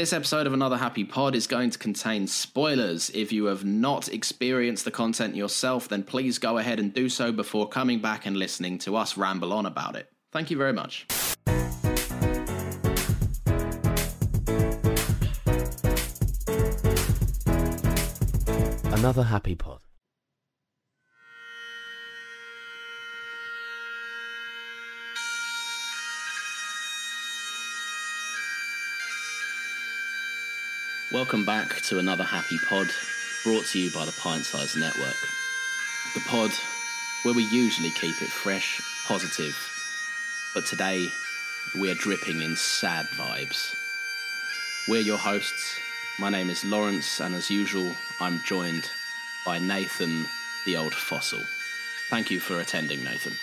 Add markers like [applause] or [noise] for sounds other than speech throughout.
This episode of Another Happy Pod is going to contain spoilers. If you have not experienced the content yourself, then please go ahead and do so before coming back and listening to us ramble on about it. Thank you very much. Another happy pod. Welcome back to another Happy Pod, brought to you by the Pint Size Network. The pod where we usually keep it fresh, positive, but today we are dripping in sad vibes. We're your hosts. My name is Lawrence, and as usual, I'm joined by Nathan, the old fossil. Thank you for attending, Nathan.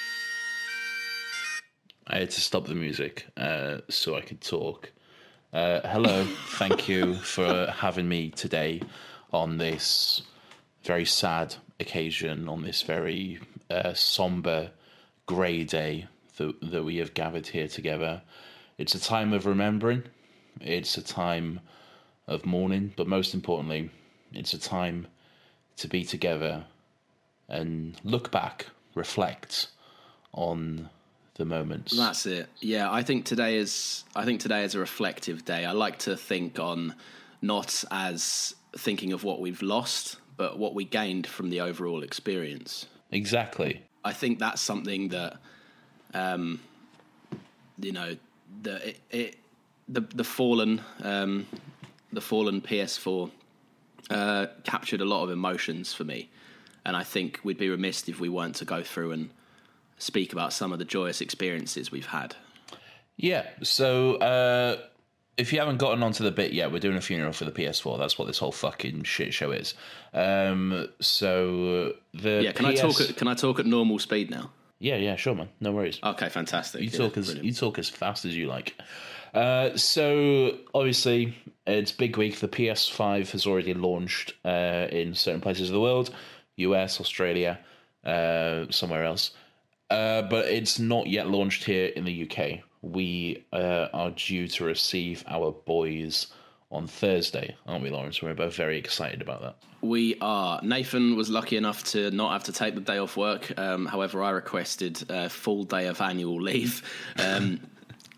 I had to stop the music uh, so I could talk. Uh, hello, thank you for having me today on this very sad occasion, on this very uh, somber, grey day that, that we have gathered here together. It's a time of remembering, it's a time of mourning, but most importantly, it's a time to be together and look back, reflect on the moments. That's it. Yeah, I think today is I think today is a reflective day. I like to think on not as thinking of what we've lost, but what we gained from the overall experience. Exactly. I think that's something that um you know the it, it the the fallen um the fallen PS4 uh captured a lot of emotions for me. And I think we'd be remiss if we weren't to go through and speak about some of the joyous experiences we've had. Yeah. So uh, if you haven't gotten onto the bit yet, we're doing a funeral for the PS4. That's what this whole fucking shit show is. Um, so the Yeah, can PS... I talk at, can I talk at normal speed now? Yeah, yeah, sure, man. No worries. Okay, fantastic. You Yeah, talk as brilliant. you talk as fast as you like. Uh, so obviously it's big week. The PS5 has already launched uh, in certain places of the world, US, Australia, uh, somewhere else, uh, but it's not yet launched here in the UK. We uh, are due to receive our boys on Thursday, aren't we, Lawrence? We're both very excited about that. We are. Nathan was lucky enough to not have to take the day off work. Um, however, I requested a full day of annual leave, [laughs] um,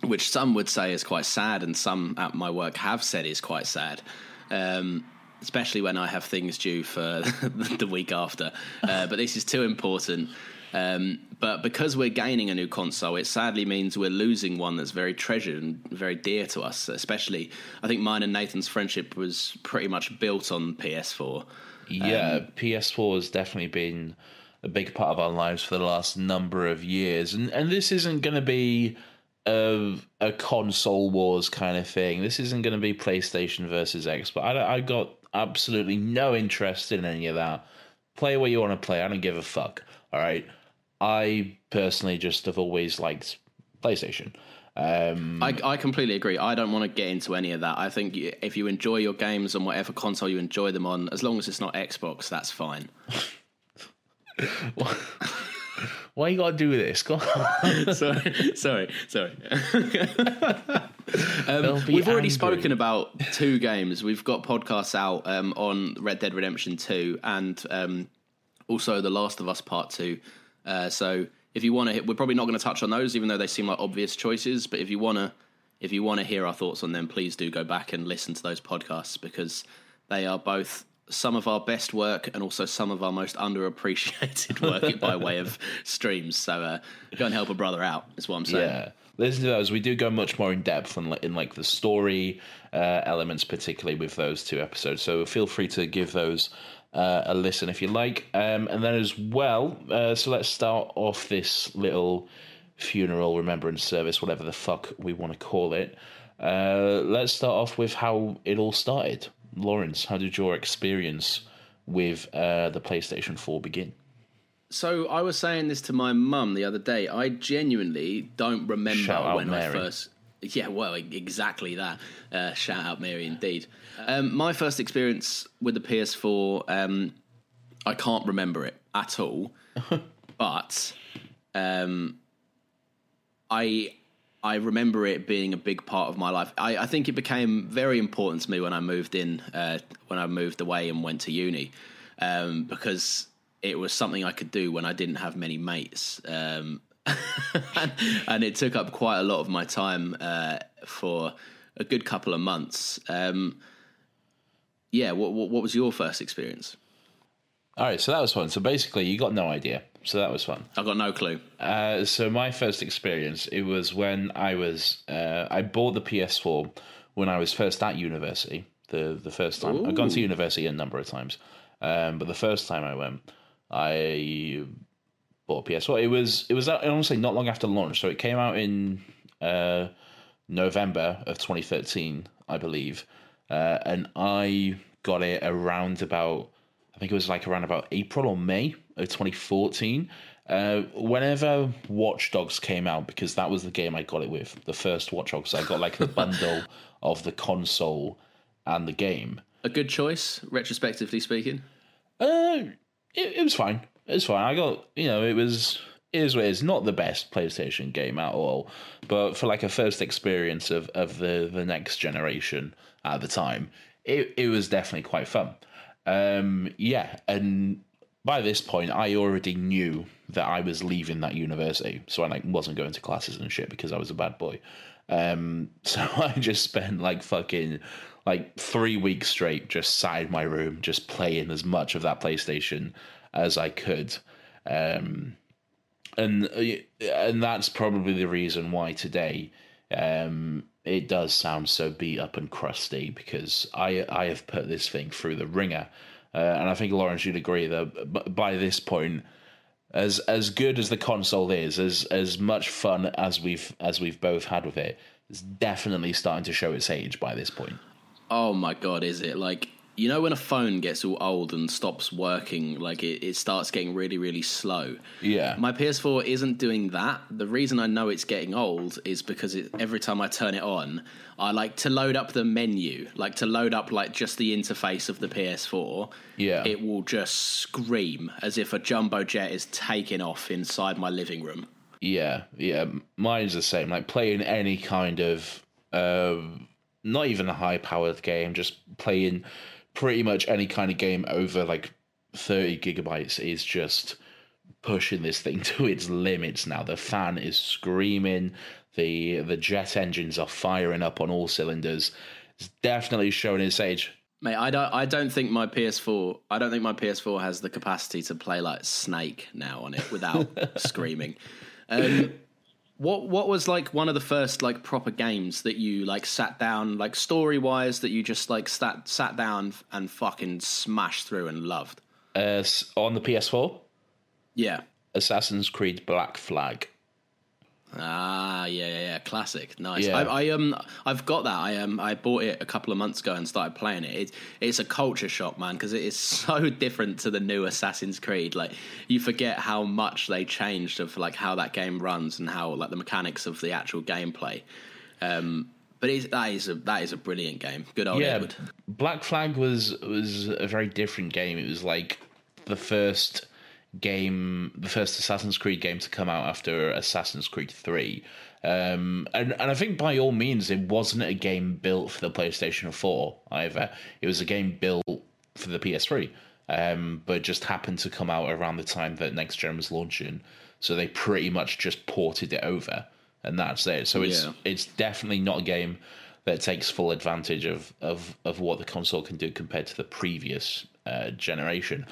which some would say is quite sad, and some at my work have said is quite sad. Um, especially when I have things due for [laughs] the week after. Uh, but this is too important. Um, but because we're gaining a new console, it sadly means we're losing one that's very treasured and very dear to us. Especially, I think mine and Nathan's friendship was pretty much built on PS4. Yeah, PS4 has definitely been a big part of our lives for the last number of years, and and this isn't going to be a a console wars kind of thing. This isn't going to be PlayStation versus Xbox. I I got absolutely no interest in any of that. Play where you want to play. I don't give a fuck. All right. I personally just have always liked PlayStation. Um, I, I completely agree. I don't want to get into any of that. I think you- if you enjoy your games on whatever console you enjoy them on, as long as it's not Xbox, that's fine. [laughs] why you gotta do this? Go on. [laughs] sorry, sorry, sorry. [laughs] Don't We've already angry. spoken about two games. We've got podcasts out um, on Red Dead Redemption 2 and um, also The Last of Us Part 2. Uh, so if you want to, we're probably not going to touch on those, even though they seem like obvious choices. But if you want to, if you want to hear our thoughts on them, please do go back and listen to those podcasts because they are both some of our best work and also some of our most underappreciated [laughs] work by way of streams. So uh, go and help a brother out. Is what I'm saying. Yeah, listen to those. We do go much more in depth in, like- the story uh, elements, particularly with those two episodes. So feel free to give those uh, a listen if you like. Um, and then as well, uh, so let's start off this little funeral remembrance service, whatever the fuck we want to call it. Uh, let's start off with how it all started. Lawrence, how did your experience with uh, the PlayStation 4 begin? So I was saying this to my mum the other day. I genuinely don't remember Shout out when I first. Yeah, well, exactly that. Uh, shout out Mary, indeed. Um, my first experience with the PS4, um, I can't remember it at all. [laughs] but um, I I remember it being a big part of my life. I, I think it became very important to me when I moved in, uh, when I moved away and went to uni, um, because it was something I could do when I didn't have many mates. Um, [laughs] and, it took up quite a lot of my time uh, for a good couple of months. Um, yeah, what, what, what was your first experience? All right, so that was fun. So basically, you got no idea. So that was fun. I've got no clue. Uh, so my first experience, it was when I was, uh, I bought the PS4 when I was first at university. The the first time I've gone to university a number of times, um, but the first time I went, I bought a PS4. It was it was uh, honestly not long after launch, so it came out in uh, November of 2013, I believe, uh, and I got it around about I think it was like around about April or May of 2014. Uh, whenever Watch Dogs came out, because that was the game I got it with, the first Watch Dogs, I got like the bundle [laughs] of the console and the game. A good choice, retrospectively speaking. Uh, it, it was fine. It was fine. I got you know it was it is what it is. Not the best PlayStation game at all, but for like a first experience of of the the next generation at the time, it it was definitely quite fun. Um, yeah, and by this point, I already knew that I was leaving that university, so I like wasn't going to classes and shit because I was a bad boy. Um, [laughs] so I just spent like fucking like three weeks straight just sat in my room, just playing as much of that PlayStation as I could. Um, and uh, and that's probably the reason why today um, it does sound so beat up and crusty because I I have put this thing through the ringer, uh, and I think Lawrence you'd agree that by this point, as as good as the console is, as as much fun as we've as we've both had with it, it's definitely starting to show its age by this point. Oh my god, is it like you know when a phone gets all old and stops working, like it, it starts getting really, really slow. Yeah. My PS4 isn't doing that. The reason I know it's getting old is because it, every time I turn it on, I like to load up the menu, like to load up like just the interface of the PS4. Yeah. It will just scream as if a jumbo jet is taking off inside my living room. Yeah, yeah, mine's the same. Like playing any kind of, um, not even a high-powered game, just playing pretty much any kind of game over like thirty gigabytes is just pushing this thing [laughs] to its limits now. The fan is screaming. The the jet engines are firing up on all cylinders. It's definitely showing its age. Mate, I don't. I don't think my PS4. I don't think my PS4 has the capacity to play like Snake now on it without [laughs] screaming. Um, what What was like one of the first like proper games that you like sat down like story wise that you just like sat sat down and fucking smashed through and loved? Uh, on the PS4, Yeah. Assassin's Creed Black Flag. Ah, yeah, yeah, yeah. classic. Nice. Yeah. I, I um, I've got that. I um, I bought it a couple of months ago and started playing it. it it's a culture shock, man, because it is [laughs] so different to the new Assassin's Creed. Like you forget how much they changed of like how that game runs and how like the mechanics of the actual gameplay. Um, but it's, that is a that is a brilliant game. Good old yeah, Edward. Black Flag was was a very different game. It was like the first game, the first Assassin's Creed game to come out after Assassin's Creed Three. Um, and and I think by all means, it wasn't a game built for the PlayStation Four either. It was a game built for the PS3, um, but just happened to come out around the time that next gen was launching. So they pretty much just ported it over, and that's it. So it's Yeah. it's definitely not a game that takes full advantage of of of what the console can do compared to the previous uh, generation.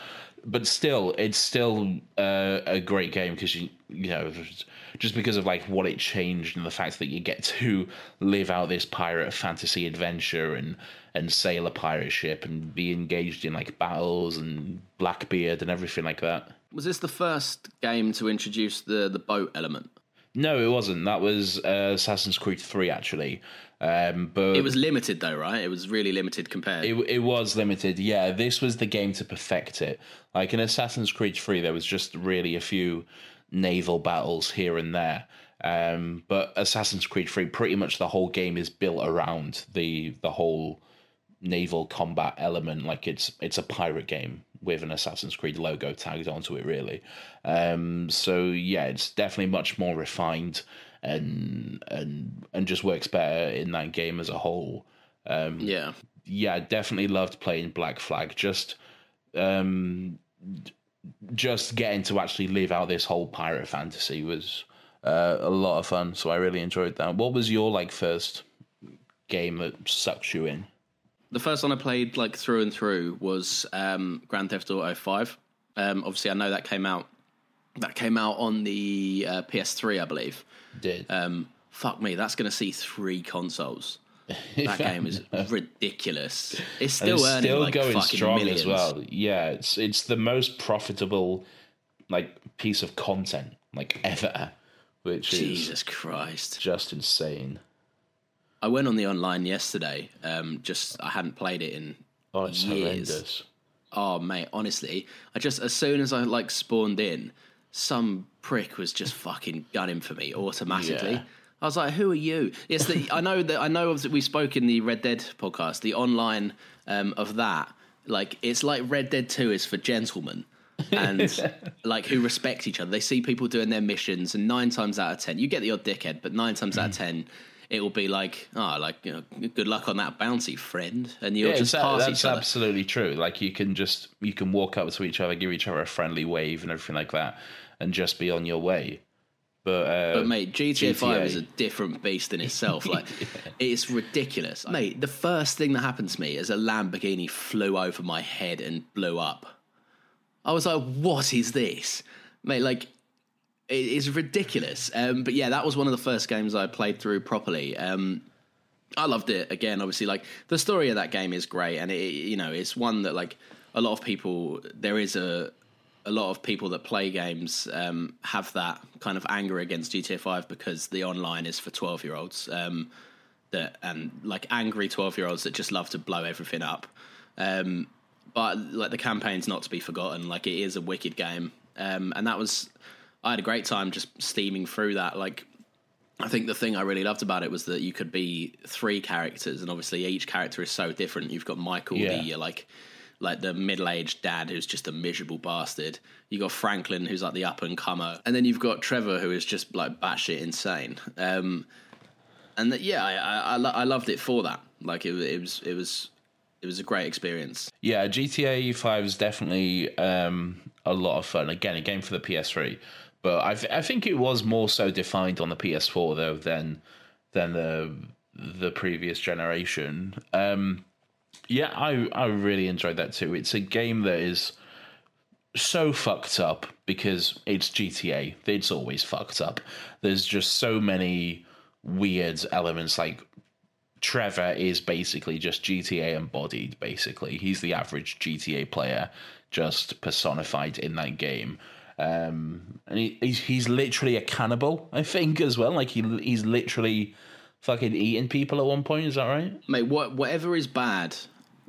But still, it's still uh, a great game because you you know just because of like what it changed and the fact that you get to live out this pirate fantasy adventure and and sail a pirate ship and be engaged in like battles and Blackbeard and everything like that. Was this the first game to introduce the the boat element? No, it wasn't. That was uh, Assassin's Creed Three actually. Um, but It was limited though, right? It was really limited compared. It, it was limited. Yeah, this was the game to perfect it. Like in Assassin's Creed 3, there was just really a few naval battles here and there. Um, but Assassin's Creed 3, pretty much the whole game is built around the the whole naval combat element. Like it's it's a pirate game with an Assassin's Creed logo tagged onto it, really. Um, so yeah, it's definitely much more refined and and and just works better in that game as a whole. Um, yeah. yeah, definitely loved playing Black Flag. Just, um, just getting to actually live out this whole pirate fantasy was uh, a lot of fun. So I really enjoyed that. What was your like first game that sucked you in? The first one I played like through and through was um, Grand Theft Auto Five. Um, obviously, I know that came out. That came out on the uh, PS3, I believe. Did Um, fuck me, that's going to see three consoles. [laughs] That game is ridiculous. It's still it's earning still like going strong millions. as well. Yeah, it's it's the most profitable like piece of content like ever, which is Jesus Christ! just insane. I went on the online yesterday. Um, just I hadn't played it in Oh, it's Years. horrendous. Oh mate, honestly, I just as soon as I like spawned in, some prick was just fucking gunning for me automatically. Yeah. I was like, "Who are you?" Yes, the, I know that I know that we spoke in the Red Dead podcast. The online um, of that, like, it's like Red Dead Two is for gentlemen and [laughs] like who respect each other. They see people doing their missions, and nine times out of ten, you get the odd dickhead, but nine times out of ten. It will be like, oh, like you know, good luck on that bounty, friend, and you'll Yeah, just it's- pass that's each other. absolutely true. Like you can just you can walk up to each other, give each other a friendly wave and everything like that, and just be on your way. But, uh, But mate, GTA, Five is a different beast in itself. Like, [laughs] it's ridiculous, mate. The first thing that happened to me is a Lamborghini flew over my head and blew up. I was like, "What is this, mate?" Like, it is ridiculous. Um, but yeah, that was one of the first games I played through properly. Um, I loved it. Again, obviously, like the story of that game is great, and it, you know, it's one that like a lot of people. There is a a lot of people that play games um, have that kind of anger against GTA Five because the online is for twelve year olds. Um, that and like angry twelve year olds that just love to blow everything up. Um, but like the campaign's not to be forgotten. Like it is a wicked game, um, and that was I had a great time just steaming through that. Like I think the thing I really loved about it was that you could be three characters, and obviously each character is so different. You've got Michael, Yeah. the like like the middle aged dad who's just a miserable bastard. You got Franklin, who's like the up and comer, and then you've got Trevor, who is just like batshit insane. Um, and yeah, I I, I, lo- I loved it for that. Like it, it was it was it was a great experience. yeah, GTA Five is definitely um, a lot of fun. Again, a game for the PS3, but I th- I think it was more so defined on the PS4 though than than the the previous generation. Um, yeah, I I really enjoyed that too. It's a game that is so fucked up because it's GTA. It's always fucked up. There's just so many weird elements. Like Trevor is basically just GTA embodied. Basically, he's the average GTA player, just personified in that game. Um, and he, he's he's literally a cannibal, I think, as well. Like he he's literally fucking eating people at one point. Is that right? Mate, what, whatever is bad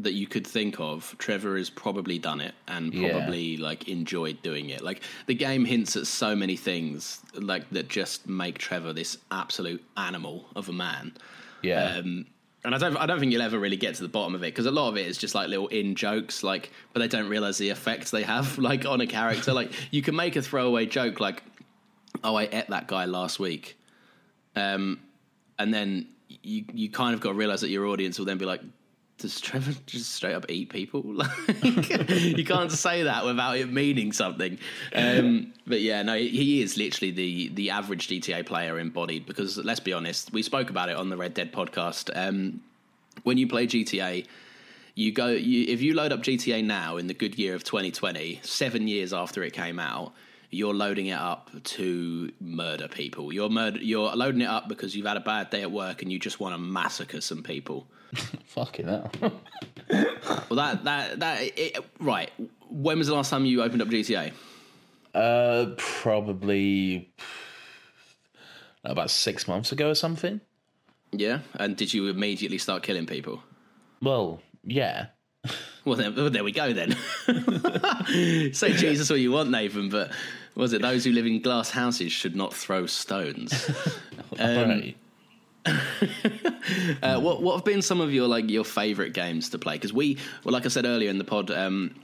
that you could think of, Trevor has probably done it and Yeah. probably like enjoyed doing it. Like the game hints at so many things like that just make Trevor this absolute animal of a man. Yeah. Um, and I don't, I don't think you'll ever really get to the bottom of it because a lot of it is just like little in jokes, like, but they don't realize the effects they have, [laughs] like on a character. like you can make a throwaway joke, like, "Oh, I ate that guy last week," um, and then you you kind of got to realize that your audience will then be like, "Does Trevor just straight up eat people?" [laughs] Like you can't say that without it meaning something. Um, but yeah, no, he is literally the the average GTA player embodied. Because let's be honest, we spoke about it on the Red Dead podcast. Um, when you play GTA, you go you, if you load up GTA now in the good year of 2020, seven years after it came out. You're loading it up to murder people. You're murder. You're loading it up because you've had a bad day at work and you just want to massacre some people. [laughs] Fucking hell. Well, that that that it, right. When was the last time you opened up GTA? uh, probably [sighs] about six months ago or something. Yeah, and did you immediately start killing people? Well, yeah. [laughs] Well, then, well, there we go then. [laughs] Say Jesus what you want, Nathan, but was it those who live in glass houses should not throw stones? Um, Right. [laughs] Uh, what what have been some of your like your favorite games to play? Because we, well, like I said earlier in the pod, um,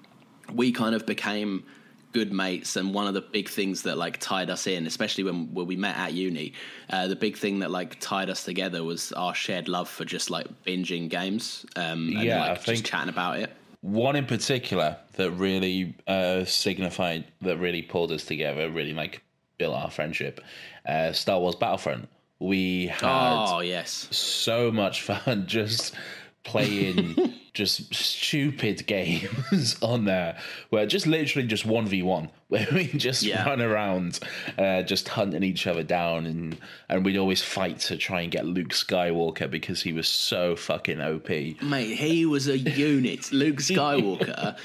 we kind of became good mates, and one of the big things that like tied us in, especially when when we met at uni, uh, the big thing that like tied us together was our shared love for just like binging games, um, and Yeah, like just chatting about it. one in particular that really uh, signified that really pulled us together, really like built our friendship. Uh, Star Wars Battlefront. We had Oh yes, so much fun [laughs] just playing [laughs] just stupid games [laughs] on there where just literally just 1v1 where we just Yeah. run around uh, just hunting each other down and and we'd always fight to try and get Luke Skywalker because he was so fucking OP. mate, he was a unit. Luke Skywalker.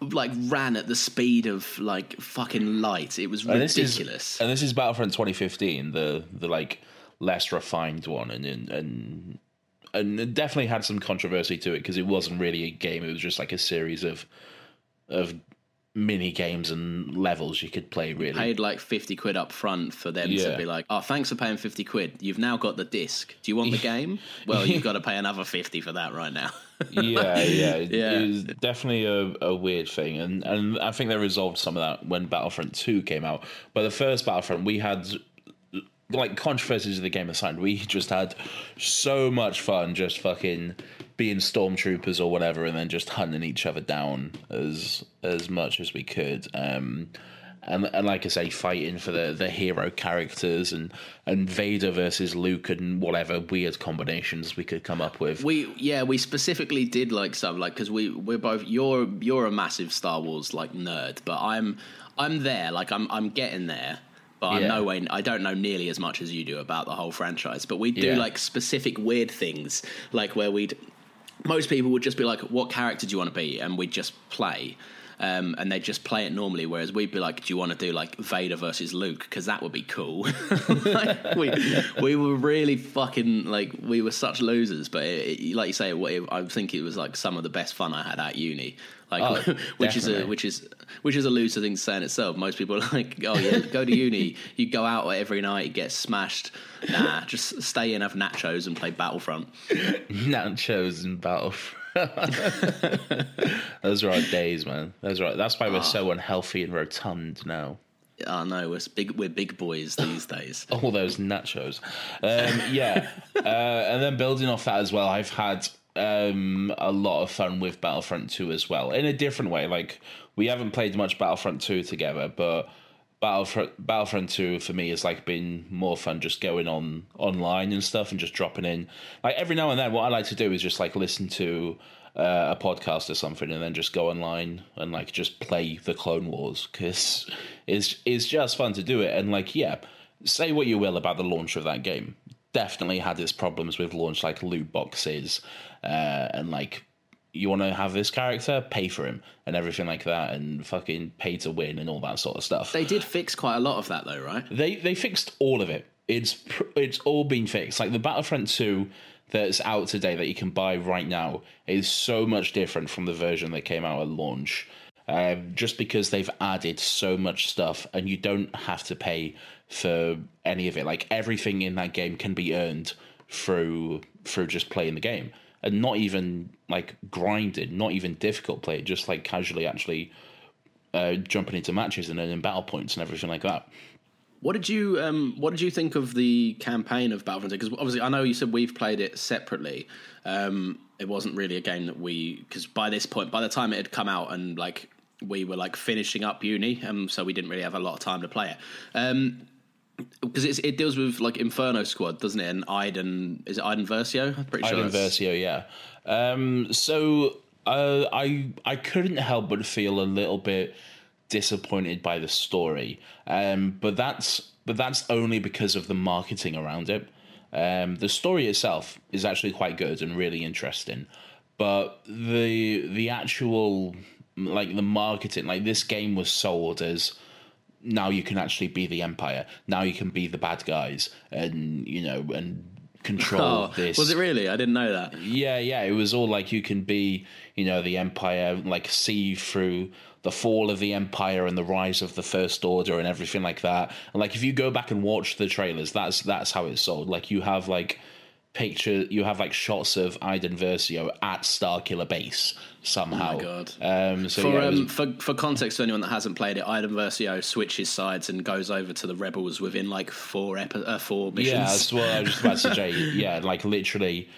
Like ran at the speed of like fucking light. It was And this is- ridiculous. and this is Battlefront 2015, the the like less refined one, and and and, and it definitely had some controversy to it because it wasn't really a game; it was just like a series of of mini games and levels you could play. Really, paid like 50 quid up front for them Yeah. to be like, oh, thanks for paying 50 quid. You've now got the disc. Do you want the [laughs] game? Well, you've [laughs] got to pay another 50 for that right now. [laughs] yeah, yeah, Yeah. It was definitely a, a weird thing, and and I think they resolved some of that when Battlefront Two came out. But the first Battlefront, we had like controversies of the game aside, we just had so much fun just fucking being stormtroopers or whatever, and then just hunting each other down as as much as we could. Um, and, and like I say, fighting for the, the hero characters and, and Vader versus Luke and whatever weird combinations we could come up with. we, yeah, we specifically did like some, like, because we, we're both, you're, you're a massive Star Wars, like, nerd, but I'm, I'm there, like, I'm, I'm getting there. But I'm Yeah. no way. I don't know nearly as much as you do about the whole franchise. But we do Yeah. like specific weird things, like where we'd most people would just be like, "What character do you want to be?" and we'd just play, um, and they'd just play it normally. Whereas we'd be like, "Do you want to do like Vader versus Luke?" Because that would be cool. [laughs] like, we we were really fucking like we were such losers, but it, it, like you say, it, I think it was like some of the best fun I had at uni. Like, Oh, [laughs] which is a which is which is a loser thing to say in itself. Most people are like, "Oh yeah, go to uni. [laughs] You go out every night, get smashed." Nah, just stay in, have nachos, and play Battlefront. nachos and Battlefront. [laughs] Those are our days, man. Those are. That's why we're so unhealthy and rotund now. Oh know we're big. We're big boys these days. [laughs] All those nachos. Um, yeah, [laughs] uh, and then building off that as well, I've had um, a lot of fun with Battlefront Two as well, in a different way. Like we haven't played much Battlefront Two together, but. Battlefront, Battlefront 2 for me has like been more fun just going on online and stuff and just dropping in. Like every now and then, what I like to do is just like listen to uh, a podcast or something and then just go online and like just play the Clone Wars because it's it's just fun to do it. And like, yeah, say what you will about the launch of that game, definitely had its problems with launch like loot boxes uh, and like you want to have this character, pay for him and everything like that, and fucking pay to win and all that sort of stuff. They did fix quite a lot of that though, right? They they fixed all of it. It's it's all been fixed. Like the Battlefront Two that's out today that you can buy right now is so much different from the version that came out at launch. Um, just because they've added so much stuff and you don't have to pay for any of it. Like everything in that game can be earned through through just playing the game and not even like grinded, not even difficult play, just like casually actually uh, jumping into matches and earning battle points and everything like that. What did you um, What did you think of the campaign of Battlefront? Because obviously, I know you said we've played it separately. Um, it wasn't really a game that we because by this point, by the time it had come out and like we were like finishing up uni, um, so we didn't really have a lot of time to play it. Um, because it deals with like Inferno Squad, doesn't it? And Iden is it Iden Versio? I'm pretty sure. Iden Versio, yeah. Um, so uh, I I couldn't help but feel a little bit disappointed by the story, um, but that's but that's only because of the marketing around it. Um, the story itself is actually quite good and really interesting, but the the actual like the marketing, like this game was sold as now you can actually be the empire. Now you can be the bad guys, and you know, and control oh, this. Was it really? I didn't know that. Yeah, yeah. It was all like you can be, you know, the empire, like see through the fall of the empire and the rise of the first order and everything like that. And like if you go back and watch the trailers, that's that's how it's sold. Like you have like picture you have like shots of Iden Versio at Starkiller Base somehow. Oh my god! Um, so for, yeah, was... um, for for context, for anyone that hasn't played it, Iden Versio switches sides and goes over to the rebels within like four epi- uh, four missions. Yeah, that's what I was just about to say. [laughs] yeah, like literally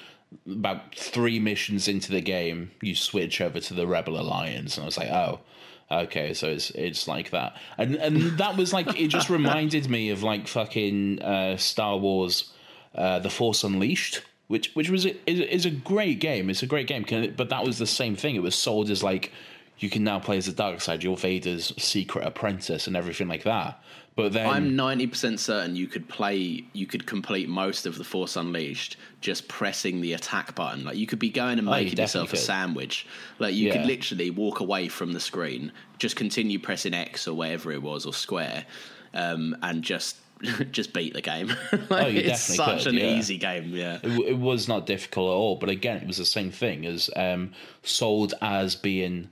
about three missions into the game, you switch over to the Rebel Alliance, and I was like, oh. Okay, so it's it's like that, and and that was like it just [laughs] reminded me of like fucking uh, Star Wars uh, The Force Unleashed, which which was a, is, is a great game. It's a great game, but that was the same thing. It was sold as like you can now play as the dark side, you're Vader's secret apprentice, and everything like that. But then I'm ninety percent certain you could play, you could complete most of the Force Unleashed just pressing the attack button. Like you could be going and making oh, you yourself could. a sandwich. Like you yeah. could literally walk away from the screen, just continue pressing X or whatever it was or square, um, and just [laughs] just beat the game. [laughs] like, oh, you it's such could, an yeah. easy game. Yeah, it, it, was not difficult at all. But again, it was the same thing as um, sold as being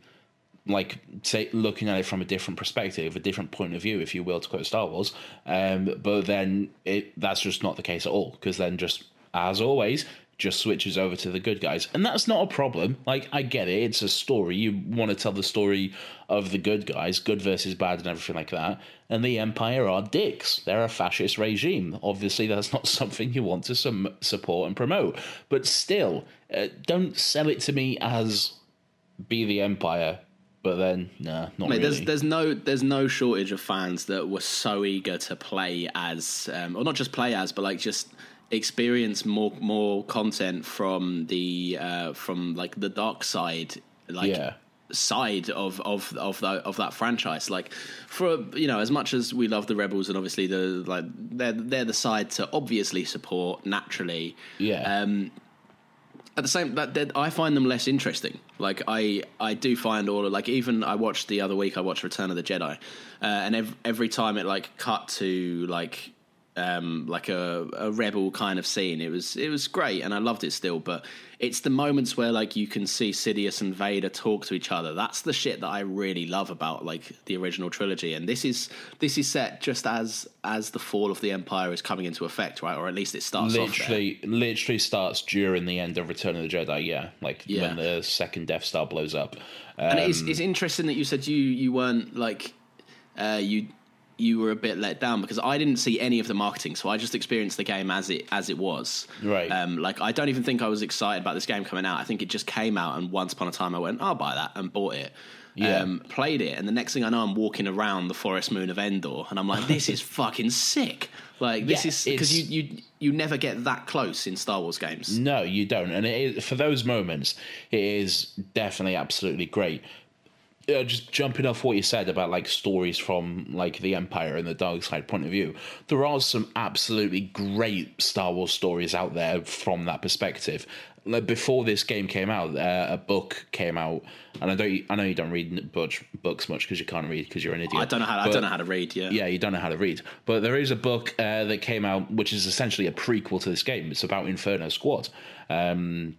like say looking at it from a different perspective, a different point of view, if you will, to quote Star Wars. Um, but then it that's just not the case at all because then just as always just switches over to the good guys. And that's not a problem. Like, I get it. It's a story. You want to tell the story of the good guys, good versus bad, and everything like that. And the Empire are dicks. They're a fascist regime. Obviously, that's not [laughs] something you want to some support and promote. But still, uh, don't sell it to me as be the Empire. But then, nah, not Mate, really. There's, there's no, there's no shortage of fans that were so eager to play as, um, or not just play as, but like just experience more more content from the uh, from like the dark side, like yeah. side of of of that of that franchise. Like for you know, as much as we love the rebels and obviously the like they're they're the side to obviously support naturally. Yeah. Um, at the same that I find them less interesting. Like I I do find all of like even I watched the other week I watched Return of the Jedi, uh, and every, every time it like cut to like um, like a, a rebel kind of scene. It was it was great, and I loved it still. But it's the moments where like you can see Sidious and Vader talk to each other. That's the shit that I really love about like the original trilogy. And this is this is set just as as the fall of the Empire is coming into effect, right? Or at least it starts. Literally, literally starts during the end of Return of the Jedi. Yeah, like yeah. when the second Death Star blows up. Um, and it's, it's interesting that you said you you weren't like uh, you you were a bit let down because I didn't see any of the marketing, so I just experienced the game as it as it was. Right. Um, like I don't even think I was excited about this game coming out. I think it just came out, and once upon a time I went, "I'll buy that," and bought it. Yeah. Um, played it, and the next thing I know, I'm walking around the forest moon of Endor, and I'm like, "This is [laughs] fucking sick!" Like this yeah, is because you you you never get that close in Star Wars games. No, you don't, and it is, for those moments, it is definitely absolutely great uh, just jumping off what you said about like stories from like the Empire and the dark side point of view, there are some absolutely great Star Wars stories out there from that perspective. Like before this game came out, uh, a book came out, and I don't. I know you don't read books books much because you can't read because you're an idiot. I don't know how. I don't know how to read. Yeah. yeah, you don't know how to read. But there is a book uh, that came out, which is essentially a prequel to this game. It's about Inferno Squad. Um,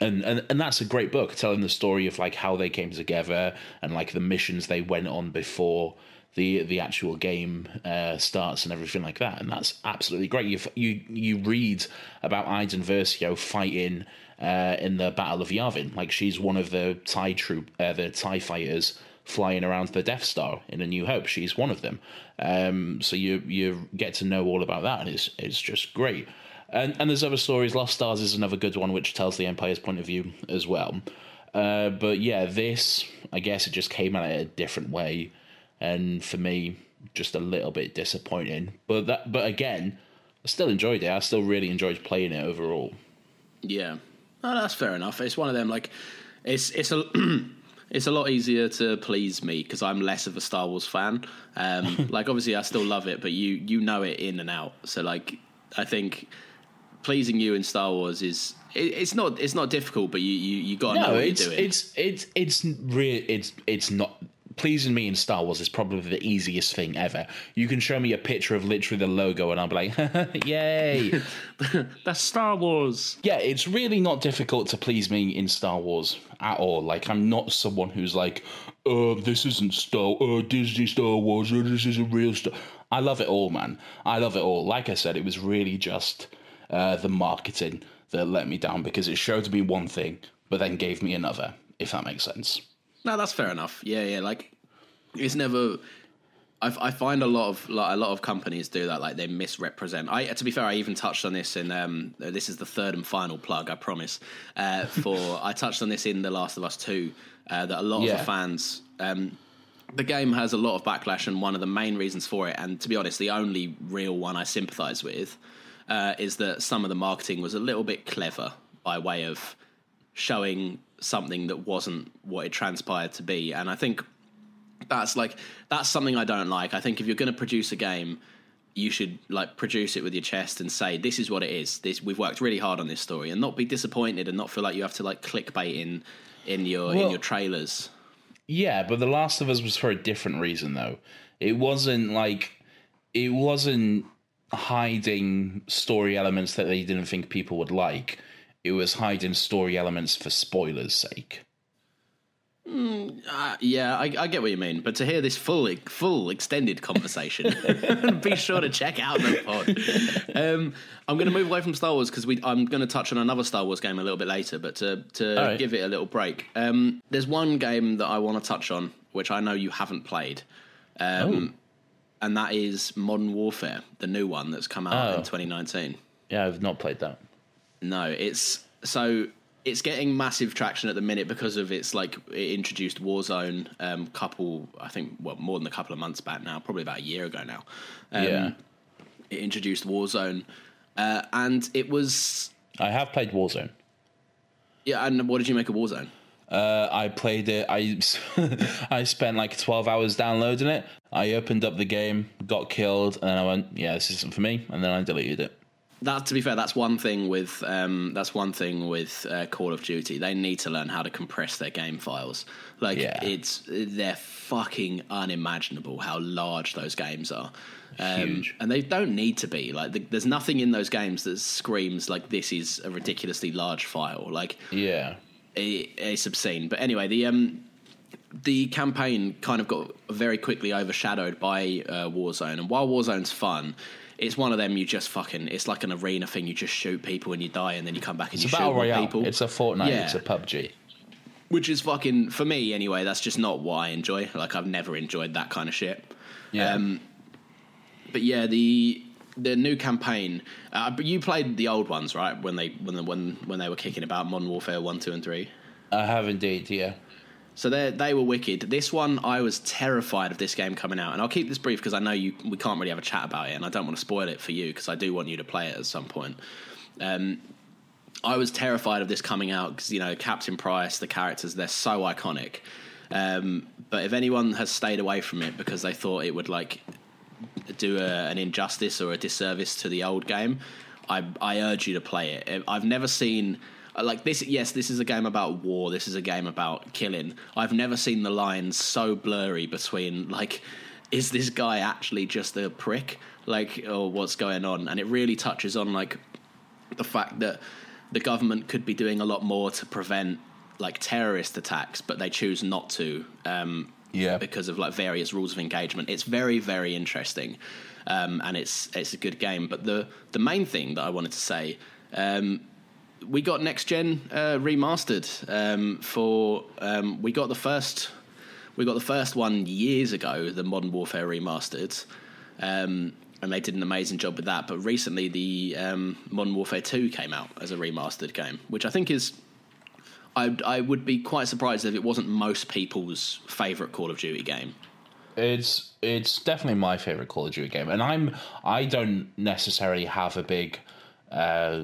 and, and and that's a great book telling the story of like how they came together and like the missions they went on before the the actual game uh, starts and everything like that. And that's absolutely great. You you you read about Iden Versio fighting uh, in the Battle of Yavin. Like she's one of the Tie troop uh, the Tie fighters flying around the Death Star in A New Hope. She's one of them. Um, so you you get to know all about that and it's it's just great and and there's other stories. Lost Stars is another good one, which tells the Empire's point of view as well. Uh, but yeah, this I guess it just came out in a different way, and for me, just a little bit disappointing. But that, but again, I still enjoyed it. I still really enjoyed playing it overall. Yeah, no, that's fair enough. It's one of them like it's it's a [clears throat] it's a lot easier to please me because I'm less of a Star Wars fan. Um, [laughs] like obviously I still love it, but you you know it in and out. So like I think pleasing you in Star Wars is it, it's not it's not difficult, but you you, you got to know No, what it's you're doing. it's it's it's real. It's it's not pleasing me in Star Wars is probably the easiest thing ever. You can show me a picture of literally the logo, and I'll be like, [laughs] "Yay!" [laughs] That's Star Wars. Yeah, it's really not difficult to please me in Star Wars at all. Like, I'm not someone who's like, uh, this isn't Star, uh, Disney Star Wars, or this isn't real Star. I love it all, man. I love it all. Like I said, it was really just uh, the marketing that let me down because it showed me one thing, but then gave me another. If that makes sense. No, that's fair enough. Yeah, yeah. Like it's never. I, I find a lot of like, a lot of companies do that. Like they misrepresent. I to be fair, I even touched on this in. Um, this is the third and final plug. I promise. Uh, for [laughs] I touched on this in The Last of Us Two. Uh, that a lot of the fans. Um, the game has a lot of backlash, and one of the main reasons for it, and to be honest, the only real one I sympathise with, uh, is that some of the marketing was a little bit clever by way of showing something that wasn't what it transpired to be. And I think that's like that's something I don't like. I think if you're going to produce a game, you should like produce it with your chest and say this is what it is. This we've worked really hard on this story, and not be disappointed and not feel like you have to like clickbait in in your in your trailers. Yeah, but The Last of Us was for a different reason, though. It wasn't like it wasn't hiding story elements that they didn't think people would like. It was hiding story elements for spoilers' sake. Uh, yeah, I, I get what you mean, but to hear this full full extended conversation, [laughs] be sure to check out the pod. Um, I'm going to move away from Star Wars because I'm going to touch on another Star Wars game a little bit later, but to to right. give it a little break, um, there's one game that I want to touch on which I know you haven't played, um, and that is Modern Warfare, the new one that's come out Oh. in 2019. Yeah, I've not played that. No, it's so it's getting massive traction at the minute because of its like it introduced Warzone um couple I think well more than a couple of months back now, probably about a year ago now. Um, yeah, It introduced Warzone. Uh, and it was I have played Warzone. yeah, and what did you make of Warzone? Uh, I played it. I [laughs] I spent like twelve hours downloading it. I opened up the game, got killed, and then I went, "Yeah, this isn't for me," and then I deleted it. That to be fair, that's one thing with um, that's one thing with uh, Call of Duty. They need to learn how to compress their game files. Like Yeah. it's they're fucking unimaginable how large those games are. Um, Huge. and they don't need to be like the, there's nothing in those games that screams like this is a ridiculously large file. Like Yeah, it's obscene. But anyway, the um, the campaign kind of got very quickly overshadowed by uh, Warzone. And while Warzone's fun, it's one of them you just fucking. It's like an arena thing. You just shoot people and you die, and then you come back and it's you shoot more people. It's a Fortnite. Yeah. It's a PUBG. which is fucking for me anyway. That's just not what I enjoy. Like I've never enjoyed that kind of shit. Yeah. Um, but yeah, the the new campaign. Uh, but you played the old ones, right? When they when the, when when they were kicking about Modern Warfare one, two, and three. I have indeed. Yeah. So they they were wicked. This one, I was terrified of this game coming out, and I'll keep this brief because I know you we can't really have a chat about it, and I don't want to spoil it for you because I do want you to play it at some point. Um, I was terrified of this coming out because you know Captain Price, the characters, they're so iconic. Um, but if anyone has stayed away from it because they thought it would like do a, an injustice or a disservice to the old game, I I urge you to play it. I've never seen like this. Yes, this is a game about war. This is a game about killing. I've never seen the lines so blurry between like, is this guy actually just a prick? Like, or what's going on? And it really touches on like the fact that the government could be doing a lot more to prevent like terrorist attacks, but they choose not to. Um, Yeah. because of like various rules of engagement. It's very very interesting, um, and it's it's a good game. But the the main thing that I wanted to say. Um, we got next gen uh, remastered um, for um, we got the first we got the first one years ago the modern warfare remastered um, and they did an amazing job with that but recently the um, modern warfare 2 came out as a remastered game which i think is I, I would be quite surprised if it wasn't most people's favorite call of duty game It's it's definitely my favorite Call of Duty game, and I'm I don't necessarily have a big uh,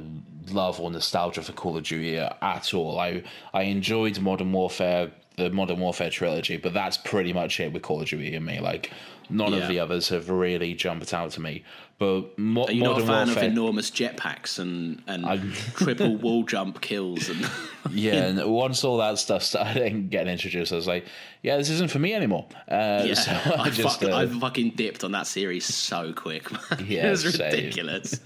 love or nostalgia for Call of Duty at all. I I enjoyed Modern Warfare, the Modern Warfare trilogy, but that's pretty much it with Call of Duty and me. Like none Yeah. of the others have really jumped out to me. But mo- are you not Modern a fan Warfare, of enormous jetpacks and, and [laughs] triple wall jump kills and [laughs] yeah, and once all that stuff started [laughs] getting introduced, I was like, yeah, this isn't for me anymore. Uh, Yeah, so I, I, just fuck, uh, I fucking dipped on that series so quick. Man. Yeah, it was ridiculous.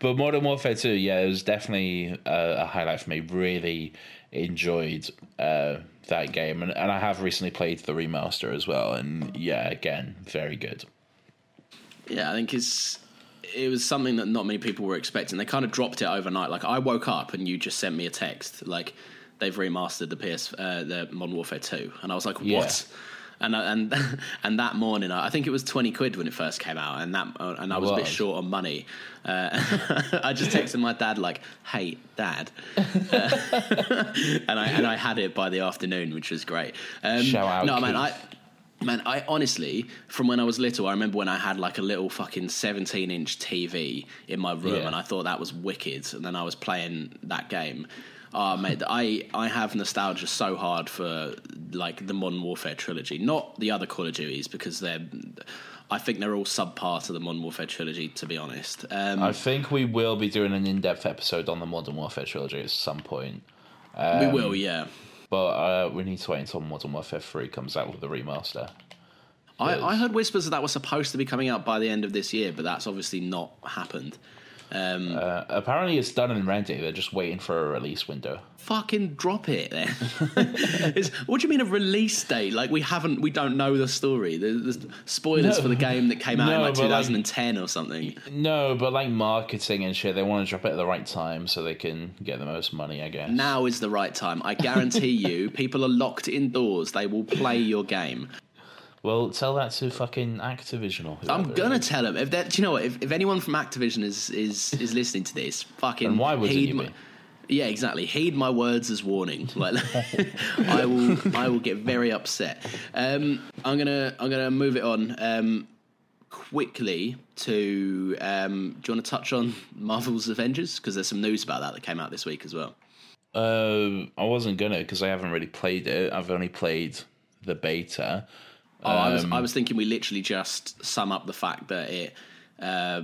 But Modern Warfare 2, yeah, it was definitely a, a highlight for me. Really enjoyed uh, that game. And, and I have recently played the remaster as well. And yeah, again, very good. Yeah, I think it's it was something that not many people were expecting. They kind of dropped it overnight. Like I woke up and you just sent me a text like they've remastered the PS uh, the Modern Warfare 2 and I was like what? Yeah. And I, and [laughs] and that morning, I think it was twenty quid when it first came out, and that uh, and I was, a bit short on money. Uh, [laughs] I just texted my dad like, "Hey, dad," uh, [laughs] and I and I had it by the afternoon, which was great. Um, Shout out, no, man, I Man, I honestly, from when I was little, I remember when I had like a little fucking 17 inch TV in my room Yeah. and I thought that was wicked. And then I was playing that game. Oh, mate, I, I have nostalgia so hard for like the Modern Warfare trilogy, not the other Call of Duties because they're, I think they're all subpart of the Modern Warfare trilogy, to be honest. Um, I think we will be doing an in depth episode on the Modern Warfare trilogy at some point. we um, will, yeah. But uh, we need to wait until Modern Warfare 3 comes out with the remaster. I, I heard whispers that that was supposed to be coming out by the end of this year, but that's obviously not happened. Um, Uh, apparently, it's done and ready. They're just waiting for a release window. fucking drop it then. [laughs] What do you mean a release date? Like we haven't, we don't know the story. There's, there's spoilers No. for the game that came out in like but, like- 2010 or something. No, but like marketing and shit, they want to drop it at the right time so they can get the most money, I guess. Now is the right time. I guarantee [laughs] you, people are locked indoors. They will play your game. Well, tell that to fucking Activision or whoever. I'm gonna tell them if that. Do you know what? If, if anyone from Activision is is is listening to this, fucking. Then why wouldn't you my- be? Yeah, exactly. Heed my words as warning. Like, [laughs] I will, I will get very upset. Um, I'm gonna, I'm gonna move it on um, quickly to. Um, do you want to touch on Marvel's Avengers? Because there's some news about that that came out this week as well. Uh, I wasn't gonna because I haven't really played it. I've only played the beta. Oh, I Um, was, I was thinking we literally just sum up the fact that it, uh,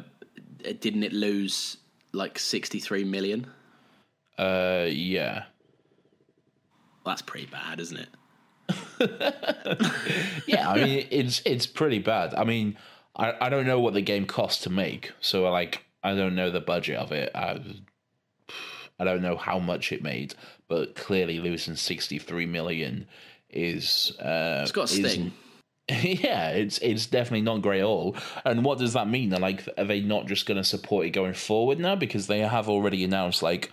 it didn't it lose like 63 million. Uh, yeah. That's pretty bad, isn't it? [laughs] Yeah, I mean it's it's pretty bad. I mean, I, I don't know what the game cost to make, so like I don't know the budget of it. I, I don't know how much it made, but clearly losing sixty three million is uh, It's got a sting. [laughs] yeah, it's it's definitely not great at all. And what does that mean? Like, are they not just going to support it going forward now? Because they have already announced like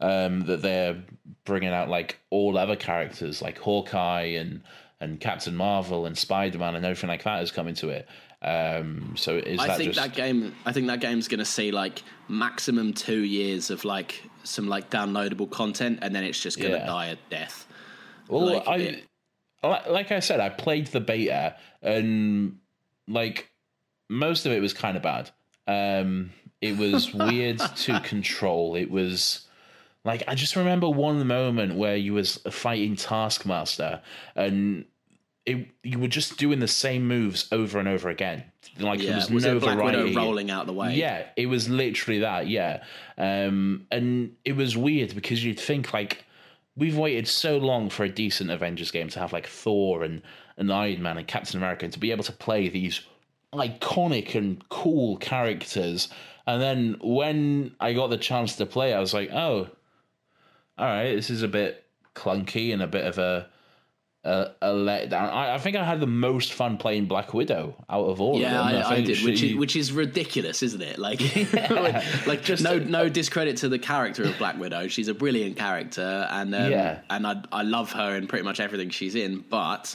um, that they're bringing out like all other characters, like Hawkeye and and Captain Marvel and Spider Man and everything like that is coming to it. Um, so is I that think just that game. I think that game's going to see like maximum two years of like some like downloadable content, and then it's just going to Yeah. die a death. Well, Like, I it- like I said, I played the beta and like most of it was kind of bad. Um, it was [laughs] weird to control. It was like I just remember one moment where you was fighting Taskmaster and it, you were just doing the same moves over and over again. Like Yeah, there was, was no it Black Widow variety. rolling out the way? Yeah, it was literally that. Yeah, um, and it was weird because you'd think like we've waited so long for a decent Avengers game to have like Thor and, and Iron Man and Captain America and to be able to play these iconic and cool characters. And then when I got the chance to play, I was like, oh, all right, this is a bit clunky and a bit of a a, a letdown. I, I think I had the most fun playing Black Widow out of all Yeah, of them. I, I think did, which is which is ridiculous, isn't it? Like, [laughs] like just [laughs] no no discredit to the character of Black Widow. She's a brilliant character, and um, Yeah. and I I love her in pretty much everything she's in. But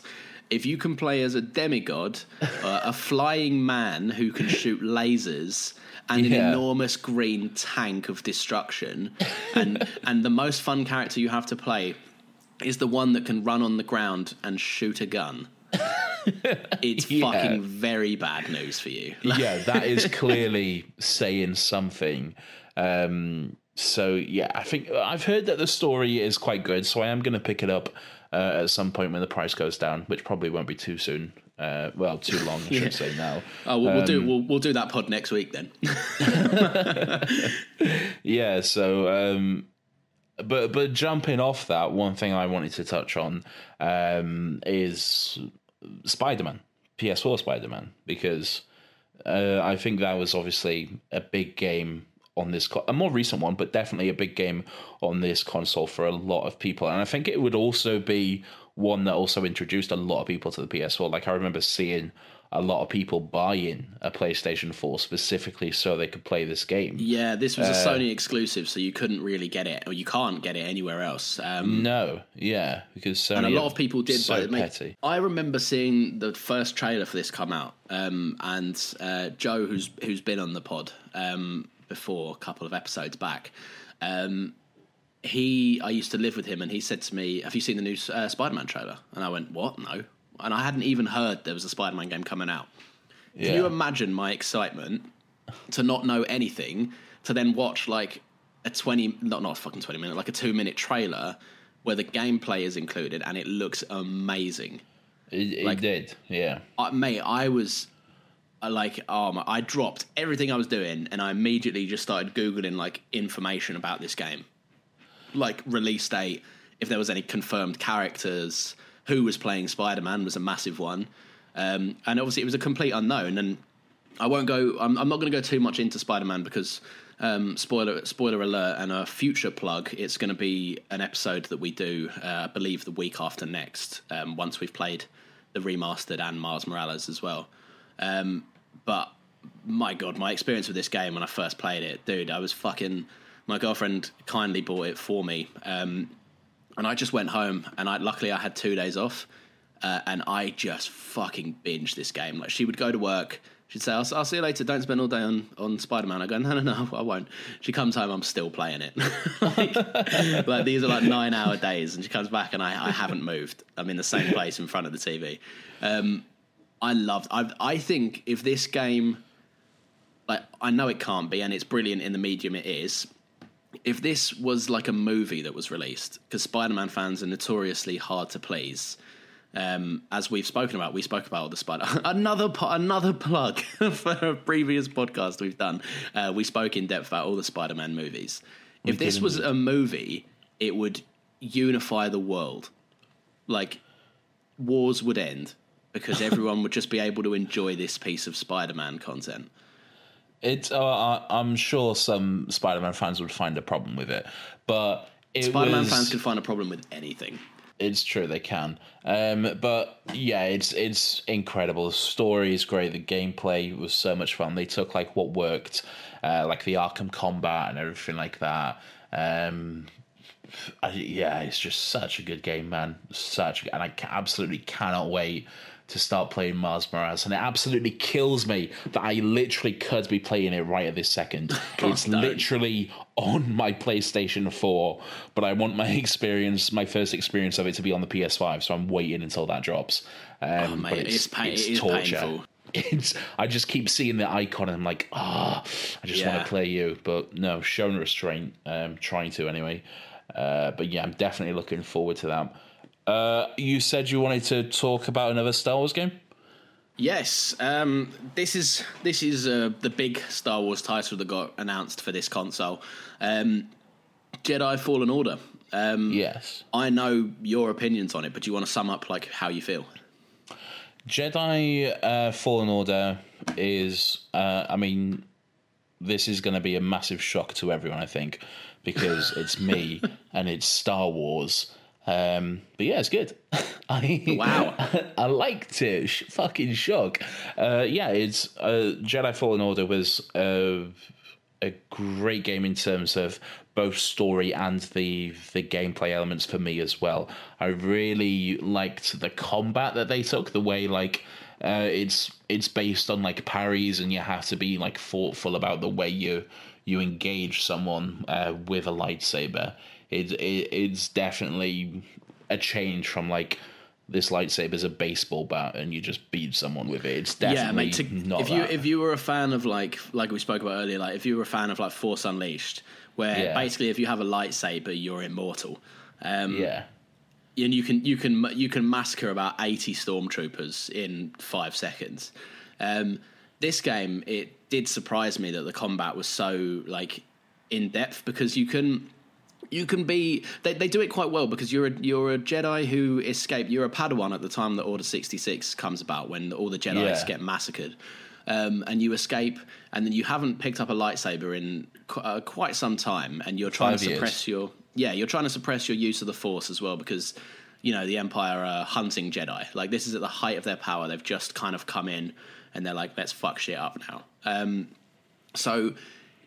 if you can play as a demigod, uh, a flying man who can shoot lasers. And an enormous green tank of destruction, and and the most fun character you have to play is the one that can run on the ground and shoot a gun. [laughs] it's Yeah. fucking very bad news for you. [laughs] yeah, that is clearly saying something. Um, so yeah, I think I've heard that the story is quite good, so I am going to pick it up uh, at some point when the price goes down, which probably won't be too soon. Uh, well, too long, I should [laughs] say now. Oh, we'll, we'll do Um, we'll, we'll do that pod next week then. Yeah, so um, but but jumping off that, one thing I wanted to touch on um, is Spider Man, PS4 Spider Man, because uh, I think that was obviously a big game on this, co- a more recent one, but definitely a big game on this console for a lot of people, and I think it would also be one that also introduced a lot of people to the PS4. Like I remember seeing a lot of people buying a PlayStation 4 specifically so they could play this game. yeah, this was a Uh, Sony exclusive, so you couldn't really get it, or you can't get it anywhere else. Um, No, yeah, because Sony and a lot of people did. so but mate, petty. I remember seeing the first trailer for this come out, um, and uh, Joe, who's who's been on the pod um, before, a couple of episodes back. Um, he, I used to live with him, and he said to me, "Have you seen the new uh, Spider-Man trailer?" And I went, "What? No." And I hadn't even heard there was a Spider-Man game coming out. Can you imagine my excitement to not know anything, to then watch like a twenty, not not a fucking twenty minute, like a two minute trailer where the gameplay is included and it looks amazing. It, it like- did, yeah. I, mate, I was I like, oh my, I dropped everything I was doing and I immediately just started googling like information about this game, like release date, if there was any confirmed characters, who was playing Spider Man was a massive one, um, and obviously it was a complete unknown. And I won't go. I'm, I'm not going to go too much into Spider Man because um, spoiler spoiler alert and a future plug. It's going to be an episode that we do, uh, I believe, the week after next. Um, once we've played the remastered and Miles Morales as well. Um, but my god, my experience with this game when I first played it, dude, I was fucking. My girlfriend kindly bought it for me, um, and I just went home. And I luckily I had two days off, uh, and I just fucking binged this game. Like she would go to work, she'd say, "I'll, I'll see you later. Don't spend all day on on Spider Man." I go, "No, no, no, I won't." She comes home, I'm still playing it. [laughs] like, like, these are like nine hour days, and she comes back, and I, I haven't moved. I'm in the same place in front of the TV. Um, I loved. I I think if this game, like I know it can't be, and it's brilliant in the medium it is. If this was like a movie that was released, because Spider-Man fans are notoriously hard to please. Um, as we've spoken about, we spoke about all the Spider. [laughs] another another plug [laughs] for a previous podcast we've done. Uh, we spoke in depth about all the Spider-Man movies. If this was a movie, it would unify the world. Like wars would end because everyone would just be able to enjoy this piece of Spider-Man content. It's. Uh, I'm sure some Spider-Man fans would find a problem with it, but it Spider-Man was, fans can find a problem with anything. It's true they can, um, but yeah, it's it's incredible. The story is great. The gameplay was so much fun. They took like what worked, uh, like the Arkham combat and everything like that. Um, I, yeah, it's just such a good game, man. Such, and I absolutely cannot wait to start playing Miles Morales. And it absolutely kills me that I literally could be playing it right at this second. [laughs] it's literally on my PlayStation 4, but I want my [laughs] experience, my first experience of it, to be on the PS5. So I'm waiting until that drops. Um, Oh, mate, but it's pain- it is painful. [laughs] It's. I just keep seeing the icon and I'm like, ah, I just want to play you, but no, showing restraint. Um, trying to anyway. Uh, but yeah, I'm definitely looking forward to that. Uh, you said you wanted to talk about another Star Wars game. Yes, um, this is this is uh, the big Star Wars title that got announced for this console, um, Jedi Fallen Order. Um, Yes. I know your opinions on it, but do you want to sum up like how you feel? Jedi uh, Fallen Order is, uh, I mean, this is going to be a massive shock to everyone, I think, because it's me [laughs] and it's Star Wars. Um, but yeah, it's good. [laughs] I, Wow. [laughs] I liked it. Sh- fucking shock. Uh, yeah, it's uh, Jedi Fallen Order was uh, a great game in terms of both story and the the gameplay elements for me as well. I really liked the combat that they took, the way like uh, it's it's based on like parries and you have to be like thoughtful about the way you you engage someone uh, with a lightsaber. It, it it's definitely a change from like this lightsaber is a baseball bat and you just beat someone with it. It's definitely yeah, mate. To, not if you that. if you were a fan of like like we spoke about earlier, like if you were a fan of like Force Unleashed, where Yeah. basically if you have a lightsaber, you're immortal. Um, yeah. and you can you can you can massacre about eighty stormtroopers in five seconds. Um, this game it did surprise me that the combat was so like in depth because you can you can be they, they do it quite well because you're a you're a Jedi who escaped you're a Padawan at the time that Order sixty six comes about when all the Jedi's Yeah. get massacred. Um, and you escape, and then you haven't picked up a lightsaber in qu- uh, quite some time, and you're trying Five to years. suppress your yeah, you're trying to suppress your use of the Force as well because you know the Empire are hunting Jedi. Like this is at the height of their power. They've just kind of come in, and they're like, let's fuck shit up now. Um, so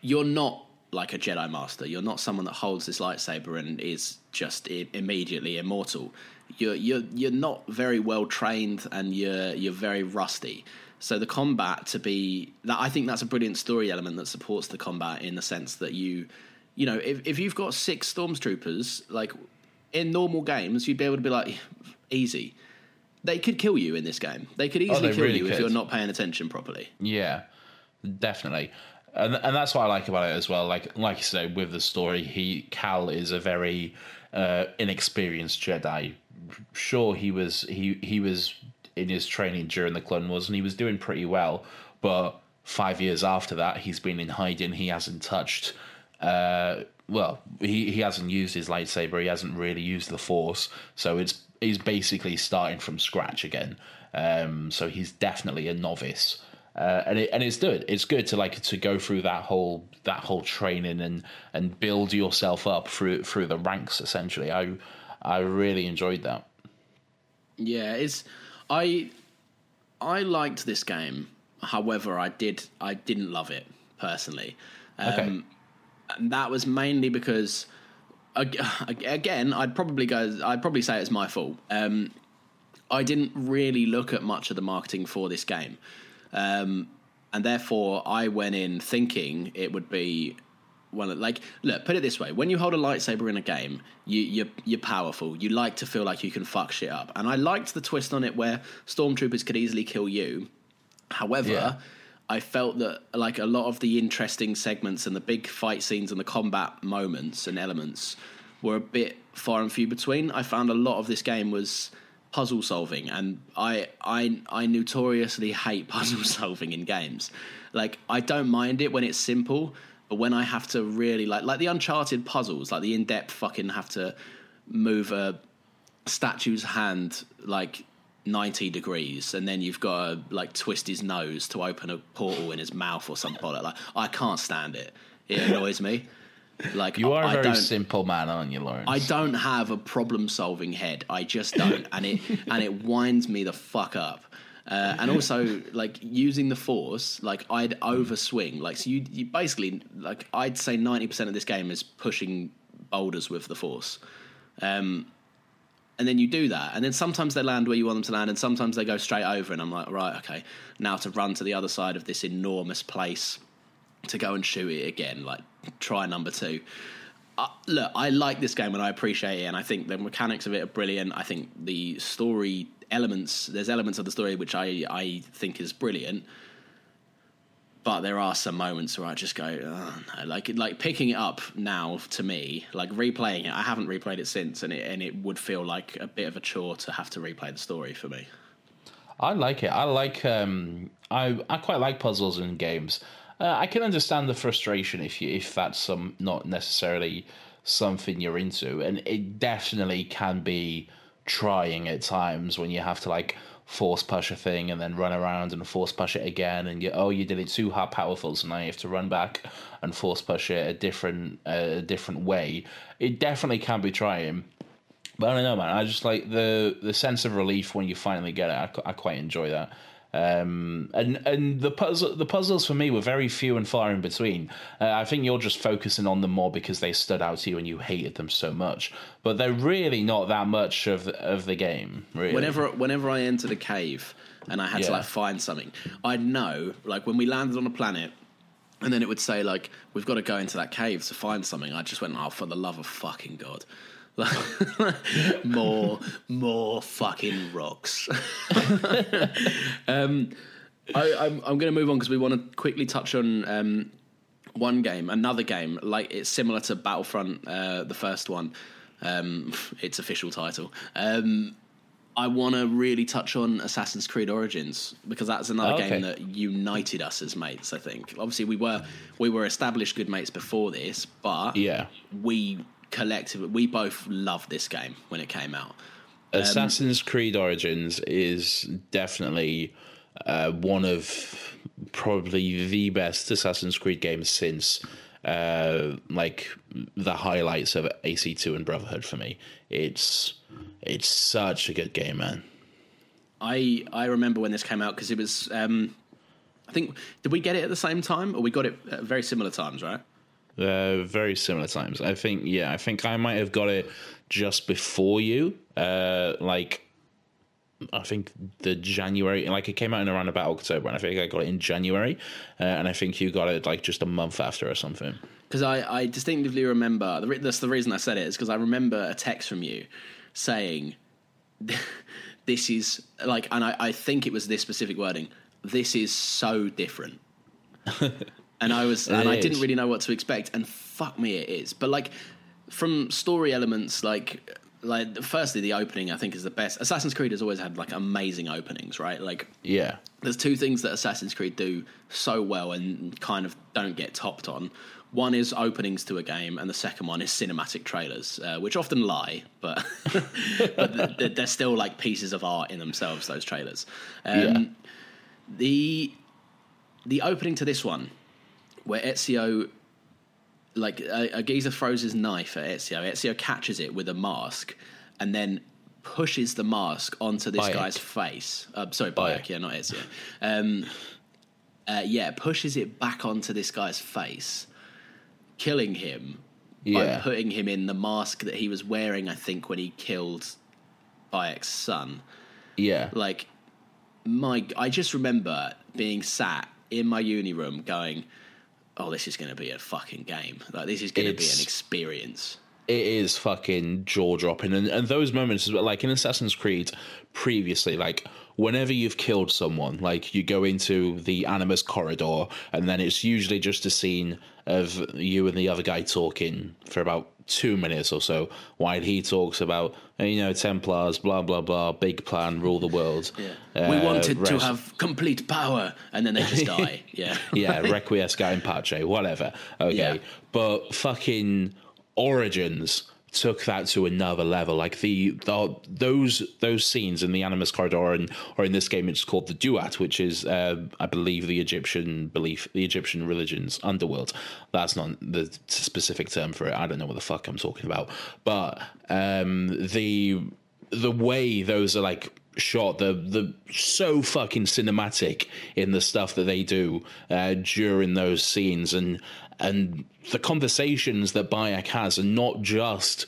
you're not like a Jedi Master. You're not someone that holds this lightsaber and is just I- immediately immortal. You're you're you're not very well trained and you're you're very rusty. So the combat to be that I think that's a brilliant story element that supports the combat in the sense that you you know if if you've got six stormtroopers like in normal games you'd be able to be like [sighs] easy. They could kill you in this game. They could oh, easily Oh, they kill really you if you're not paying attention properly. Yeah, definitely, and and that's what I like about it as well. Like like you say, with the story, he Cal is a very uh, inexperienced Jedi. Sure, he was he he was in his training during the Clone Wars, and he was doing pretty well. But five years after that, he's been in hiding. He hasn't touched. Uh, well, he, he hasn't used his lightsaber. He hasn't really used the Force, so it's he's basically starting from scratch again. Um, so he's definitely a novice, uh, and it, and it's good. It's good to like to go through that whole that whole training and and build yourself up through through the ranks. Essentially, I I really enjoyed that. Yeah, it's I I liked this game. However, I did I didn't love it personally. Um, Okay. and that was mainly because again, I'd probably go I'd probably say it's my fault. Um, I didn't really look at much of the marketing for this game. Um, and therefore I went in thinking it would be one like look put it this way when you hold a lightsaber in a game you you're, you're powerful you like to feel like you can fuck shit up and I liked the twist on it where stormtroopers could easily kill you however Yeah. I felt that like a lot of the interesting segments and the big fight scenes and the combat moments and elements were a bit far and few between. I found a lot of this game was puzzle solving, and I I I notoriously hate [laughs] puzzle solving in games. Like I don't mind it when it's simple, but when I have to really like like the Uncharted puzzles, like the in depth fucking have to move a statue's hand like 90 degrees and then you've got to like twist his nose to open a portal in his mouth or like that. Like, I can't stand it. It annoys me. [laughs] Like You are a I very simple man, aren't you, Lawrence? I don't have a problem solving head. I just don't, and it and it winds me the fuck up. Uh, and also, like using the force, like I'd overswing. Like so, you, you basically like I'd say ninety percent of this game is pushing boulders with the force. Um, and then you do that, and then sometimes they land where you want them to land, and sometimes they go straight over. And I'm like, right, okay, now to run to the other side of this enormous place to go and shoot it again. Like try number two. Uh, look, I like this game and I appreciate it, and I think the mechanics of it are brilliant. I think the story elements, there's elements of the story which I I think is brilliant. but there are some moments where I just go, oh, no. like like picking it up now to me, like replaying it. I haven't replayed it since, and it and it would feel like a bit of a chore to have to replay the story for me. I like it. I like. Um, I I quite like puzzles in games. Uh, I can understand the frustration if you if that's some not necessarily something you're into, and it definitely can be trying at times when you have to like force push a thing and then run around and force push it again and you oh you did it too hard powerful so now you have to run back and force push it a different a different way. It definitely can be trying but I don't know man. I just like the the sense of relief when you finally get it I, I quite enjoy that um, and and the puzzle the puzzles for me were very few and far in between. Uh, I think you're just focusing on them more because they stood out to you and you hated them so much. But they're really not that much of of the game. Really. Whenever whenever I entered a cave and I had Yeah. to like find something, I'd know like when we landed on a planet. And then it would say like we've got to go into that cave to find something. I just went, oh, for the love of fucking god, [laughs] more, more fucking rocks. um, I, I'm, I'm going to move on because we want to quickly touch on um, one game, another game. Like it's similar to Battlefront, uh, the first one. Um, [laughs] its official title. Um, I want to really touch on Assassin's Creed Origins because that's another Oh, okay. game that united us as mates. I think. Obviously, we were we were established good mates before this, but Yeah. we collectively we both loved this game when it came out. Assassin's Creed Origins is definitely uh, one of probably the best Assassin's Creed games since uh, like the highlights of AC2 and Brotherhood for me. It's it's such a good game, man. I I remember when this came out because it was. Um, I think did we get it at the same time or we got it at very similar times, right? Uh, very similar times. I think, yeah, I think I might have got it just before you. Uh, like, I think the January, like it came out in around about October, and I think I got it in January, uh, and I think you got it like just a month after or something. Because I, I distinctively remember the re- that's the reason I said it is because I remember a text from you saying [laughs] this is like and I, I think it was this specific wording this is so different [laughs] and I was and I didn't really know what to expect and fuck me it is but like from story elements like like firstly the opening I think is the best Assassin's Creed has always had like amazing openings right like Yeah, there's two things that Assassin's Creed do so well and kind of don't get topped on. One is openings to a game, and the second one is cinematic trailers, uh, which often lie, but [laughs] but th- th- they're still like pieces of art in themselves. Those trailers. Um, Yeah. The the opening to this one, where Ezio, like a, a geezer throws his knife at Ezio, Ezio catches it with a mask, and then pushes the mask onto this Bayek. guy's face. Uh, sorry, Bayek. Bayek, yeah, not Ezio. Um, uh, yeah, pushes it back onto this guy's face, killing him Yeah. by putting him in the mask that he was wearing. I think when he killed Bayek's son. yeah, Like, my, I just remember being sat in my uni room, going, "Oh, this is going to be a fucking game. Like, this is going to be an experience." it is fucking jaw dropping and, and those moments like in assassin's creed previously like whenever you've killed someone like you go into the animus corridor and then it's usually just a scene of you and the other guy talking for about two minutes or so while he talks about you know templars blah blah blah big plan rule the world [laughs] we Uh, wanted to have complete power, and then they just [laughs] die. Yeah, [laughs] yeah, Requiescat in Pace, whatever. Okay. Yeah. But fucking Origins took that to another level. Like the, the those those scenes in the Animus Corridor and or in this game it's called the Duat, which is uh, I believe the Egyptian belief the Egyptian religion's underworld. That's not the specific term for it. I don't know what the fuck I'm talking about. But um the the way those are like shot the the so fucking cinematic in the stuff that they do uh, during those scenes and and the conversations that Bayek has are not just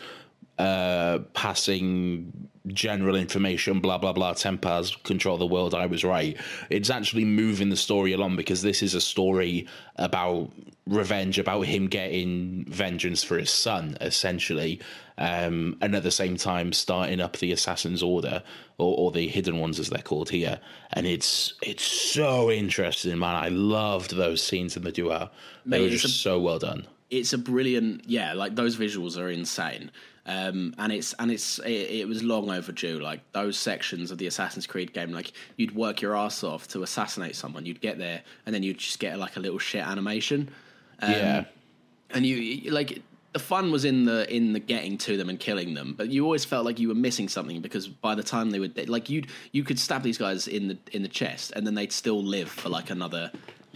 uh, passing general information, blah blah blah. Templars control the world. I was right. It's actually moving the story along because this is a story about revenge, about him getting vengeance for his son, essentially, um, and at the same time starting up the Assassin's Order or, or the Hidden Ones as they're called here. And it's it's so interesting, man. I loved those scenes in the Duat. They were it's just a- so well done. it's a brilliant yeah like those visuals are insane um and it's and it's it, it was long overdue. Like those sections of the assassin's creed game like you'd work your ass off to assassinate someone. You'd get there and then you'd just get like a little shit animation. Um, yeah. and you you- like the fun was in the in the getting to them and killing them but you always felt like you were missing something because by the time they would like you'd you could stab these guys in the in the chest and then they'd still live for like another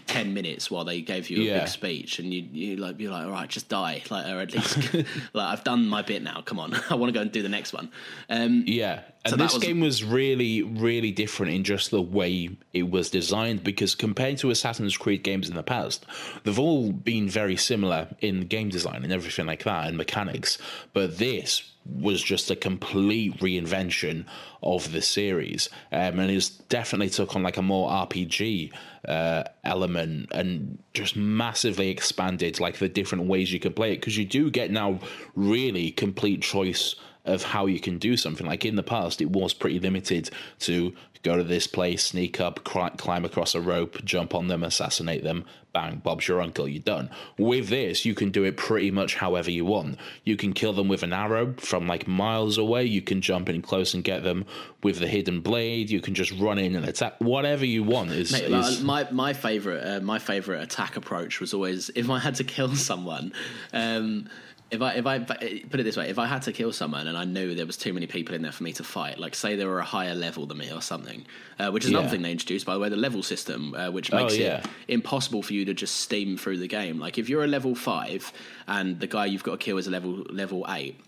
10 minutes while they gave you a Yeah. big speech and you you like be like all right just die [laughs] like or at least [laughs] like I've done my bit now come on [laughs] I want to go and do the next one um Yeah, and So this was- game was really, really different in just the way it was designed because compared to Assassin's Creed games in the past, they've all been very similar in game design and everything like that and mechanics. But this was just a complete reinvention of the series, um, and it's definitely took on like a more RPG uh, element and just massively expanded like the different ways you can play it because you do get now really complete choice of how you can do something. Like in the past, it was pretty limited to go to this place, sneak up, climb across a rope, jump on them, assassinate them, bang, Bob's your uncle, you're done. With this, you can do it pretty much however you want. You can kill them with an arrow from like miles away, you can jump in close and get them with the hidden blade, you can just run in and attack. Whatever you want is. Mate, is my my favorite uh, my favorite attack approach was always if I had to kill [laughs] someone. Um, if I if I put it this way, if I had to kill someone and I knew there was too many people in there for me to fight, like say they were a higher level than me or something, uh, which is another thing they introduced by the way, the level system, uh, which Oh, makes yeah. it impossible for you to just steam through the game. Like if you're a level five and the guy you've got to kill is a level level eight.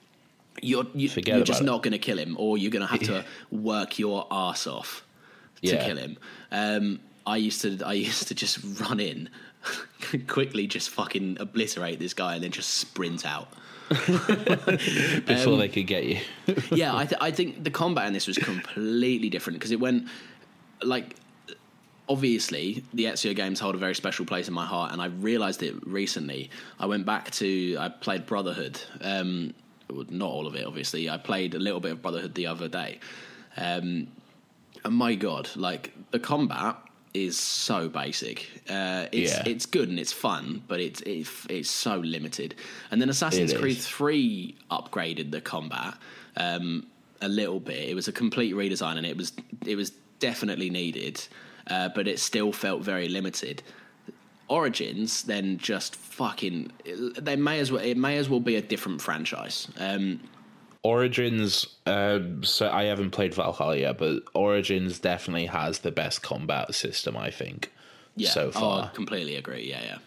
You're you, Forget you're just it. not going to kill him, or you're going to have to work your ass off to Yeah. kill him. Um, I used to I [laughs] used to just run in, [laughs] quickly just fucking obliterate this guy and then just sprint out. [laughs] before they could get you. [laughs] yeah, I, th- I think the combat in this was completely different because it went like obviously the Ezio games hold a very special place in my heart, and I realised it recently. I went back to I played Brotherhood, um, not all of it, obviously. I played a little bit of Brotherhood the other day, um, and my god, like the combat is so basic. Uh, it's Yeah. it's good and it's fun, but it's it, it's so limited. And then Assassin's It Creed is. Three upgraded the combat um, a little bit. It was a complete redesign, and it was it was definitely needed, uh, but it still felt very limited. Origins then just fucking they may as well it may as well be a different franchise. Um, Origins, um, so I haven't played Valhalla yet, but Origins definitely has the best combat system, I think, yeah, so Oh, far. I completely agree. Yeah, yeah.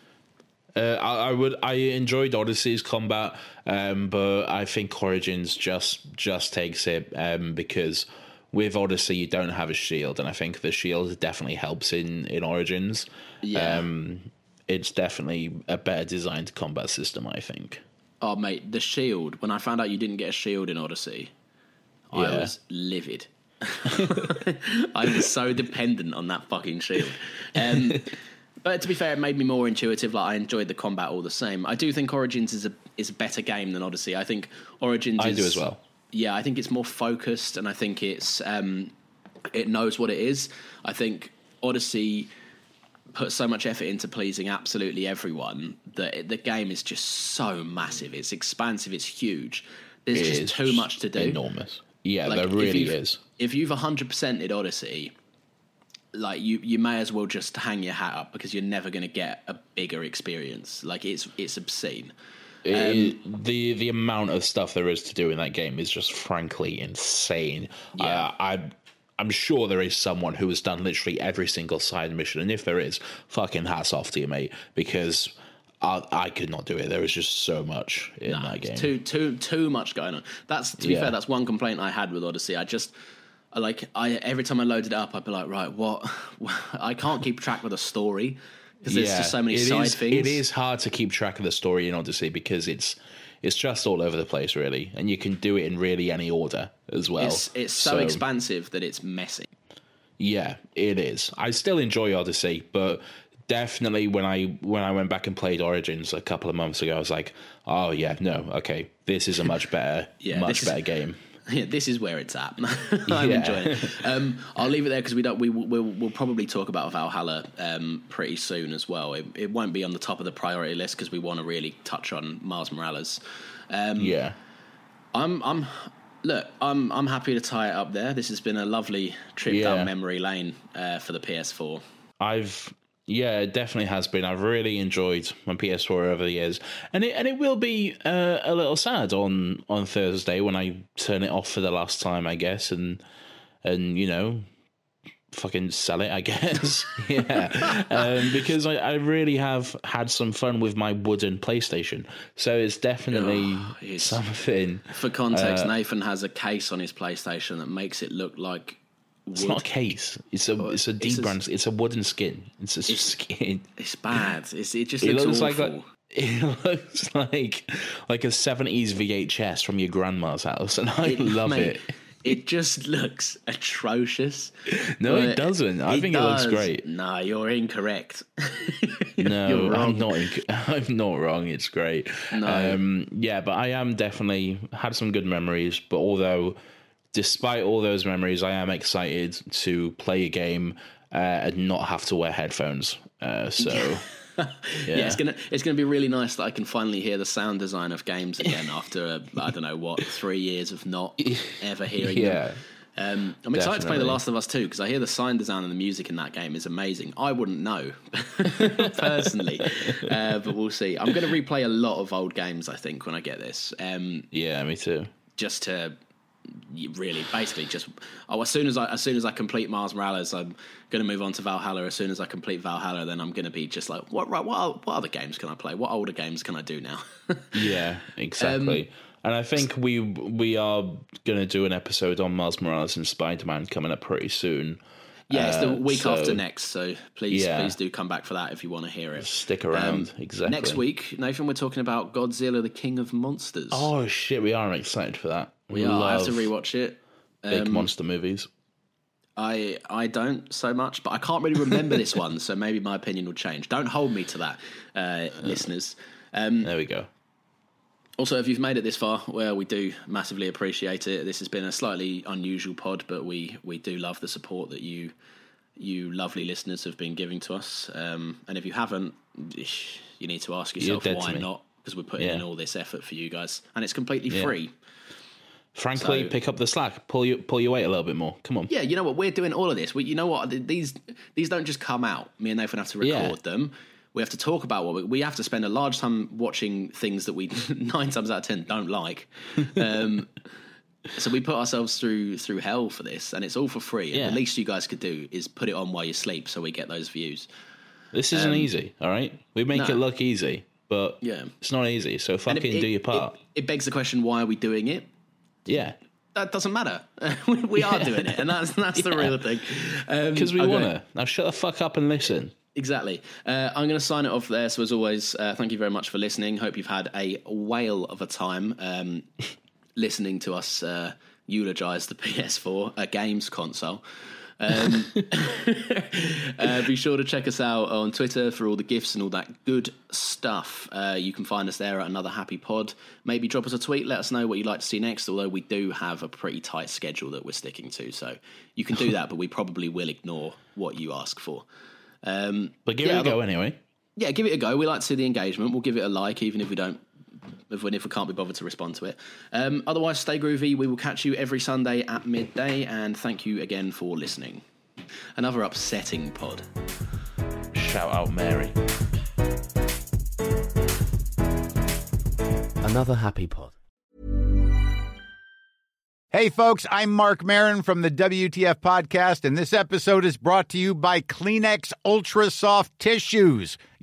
Uh, I, I would, I enjoyed Odyssey's combat, um, but I think Origins just just takes it um, because with Odyssey you don't have a shield, and I think the shield definitely helps in in Origins. Yeah. Um, it's definitely a better designed combat system, I think. Oh, mate, the shield. When I found out you didn't get a shield in Odyssey, I was livid. [laughs] I was so dependent on that fucking shield. Um, but to be fair, it made me more intuitive. Like I enjoyed the combat all the same. I do think Origins is a is a better game than Odyssey. I think Origins. I is, do as well. Yeah, I think it's more focused, and I think it's um, it knows what it is. I think Odyssey put so much effort into pleasing absolutely everyone that it, the game is just so massive. It's expansive. It's huge. There's It just too much to do. Enormous. Yeah, Like, there really you've- is. If you've 100%ed Odyssey, like you, you may as well just hang your hat up because you're never going to get a bigger experience. Like it's it's obscene. It- Um, the the amount of stuff there is to do in that game is just frankly insane. Yeah. Uh, I I'm sure there is someone who has done literally every single side mission, and if there is, fucking hats off to you, mate, because I, I could not do it. There is just so much in Nah, that game. Too too too much going on. That's to be Yeah. fair. That's one complaint I had with Odyssey. I just like I every time I loaded it up, I'd be like, right, what? [laughs] I can't keep track of the story because there's just so many side is- things. It is hard to keep track of the story in Odyssey because it's it's just all over the place, really, and you can do it in really any order as well. It's it's so, expansive that it's messy. Yeah, it is. I still enjoy Odyssey, but definitely when I when I went back and played Origins a couple of months ago, I was like, oh yeah, no, okay, this is a much [laughs] better, yeah, much better is, game. Yeah, [laughs] this is where it's at. [laughs] I'm yeah. enjoying it. [laughs] Um, I'll leave it there because we don't. We will we'll probably talk about Valhalla um, pretty soon as well. It, it, won't be on the top of the priority list because we want to really touch on Miles Morales. Um, yeah, I'm I'm look, I'm I'm happy to tie it up there. This has been a lovely trip yeah. down memory lane uh, for the PS4. I've yeah, it definitely has been. I've really enjoyed my PS4 over the years, and it and it will be uh, a little sad on on Thursday when I turn it off for the last time, I guess, and and you know, fucking sell it, I [laughs] guess. yeah, um, because I, I really have had some fun with my wooden PlayStation, so it's definitely oh, [sighs] it's, something. For context, uh, Nathan has a case on his PlayStation that makes it look like it's not a case. It's a it's a deep brand. It's a wooden skin. It's a it's, skin. It's bad. It's, it just looks, it looks like a, [laughs] it looks like like a seventies VHS from your grandma's house, and I it, love mate, it. It just looks atrocious. [laughs] No, it doesn't. I think does. it looks great. No, you're incorrect. [laughs] no, you're I'm not. Inc- I'm not wrong. It's great. No. Um, yeah, but I am definitely had some good memories. But although despite all those memories, I am excited to play a game uh, and not have to wear headphones. Uh, so. [laughs] yeah. yeah. it's gonna it's gonna be really nice that I can finally hear the sound design of games again [laughs] after uh, I don't know what three years of not [laughs] ever hearing yeah. them. Um, I'm excited Definitely. to play The Last of Us 2 because I hear the sound design and the music in that game is amazing. I wouldn't know personally, uh, but we'll see. I'm going to replay a lot of old games. I think when I get this. Um, yeah, me too. Just to really basically just oh as soon as I as soon as I complete Miles Morales I'm going to move on to Valhalla as soon as I complete Valhalla then I'm going to be just like what right what what other games can I play what older games can I do now [laughs] yeah exactly um, and I think we we are going to do an episode on Miles Morales and Spider-Man coming up pretty soon yeah, it's the uh, week so, after next, so please, yeah. please do come back for that if you want to hear it. Stick around, um, exactly. Next week, Nathan, we're talking about Godzilla, the King of Monsters. Oh shit, we are excited for that. We are. I have to rewatch it. Big um, monster movies. I I don't so much, but I can't really remember this one, so maybe my opinion will change. Don't hold me to that, uh, listeners. Um, there we go. Also, if you've made it this far, well, we do massively appreciate it. This has been a slightly unusual pod, but we we do love the support that you you lovely listeners have been giving to us. Um, and if you haven't, you need to ask yourself why not, because we're putting yeah. in all this effort for you guys, and it's completely yeah. free. Frankly, so, pick up the slack, pull you pull your weight a little bit more. Come on. Yeah, you know what? We're doing all of this. We, you know what? These these don't just come out. Me and Nathan have to record yeah. them we have to talk about what we, we, have to spend a large time watching things that we [laughs] nine times out of ten don't like. Um, [laughs] so we put ourselves through through hell for this, and it's all for free. Yeah. the least you guys could do is put it on while you sleep, so we get those views. This isn't um, easy, all right? We make no. it look easy, but yeah. it's not easy. So fucking it, do your part. It, it, begs the question: Why are we doing it? Yeah, that doesn't matter. [laughs] we are yeah. doing it, and that's that's [laughs] yeah. the real thing. Because um, we okay. wanna. Now shut the fuck up and listen. Exactly. Uh, I'm going to sign it off there. So, as always, uh, thank you very much for listening. Hope you've had a whale of a time um, [laughs] listening to us uh, eulogize the PS4, a games console. Um, [laughs] uh, be sure to check us out on Twitter for all the gifts and all that good stuff. Uh, you can find us there at another happy pod. Maybe drop us a tweet, let us know what you'd like to see next. Although we do have a pretty tight schedule that we're sticking to, so you can do that, but we probably will ignore what you ask for. Um, but give yeah, it a go anyway. Yeah, give it a go. We like to see the engagement. We'll give it a like, even if we don't, if we, if we can't be bothered to respond to it. Um, otherwise, stay groovy. We will catch you every Sunday at midday, and thank you again for listening. Another upsetting pod. Shout out, Mary. Another happy pod. Hey, folks, I'm Marc Maron from the WTF Podcast, and this episode is brought to you by Kleenex Ultra Soft Tissues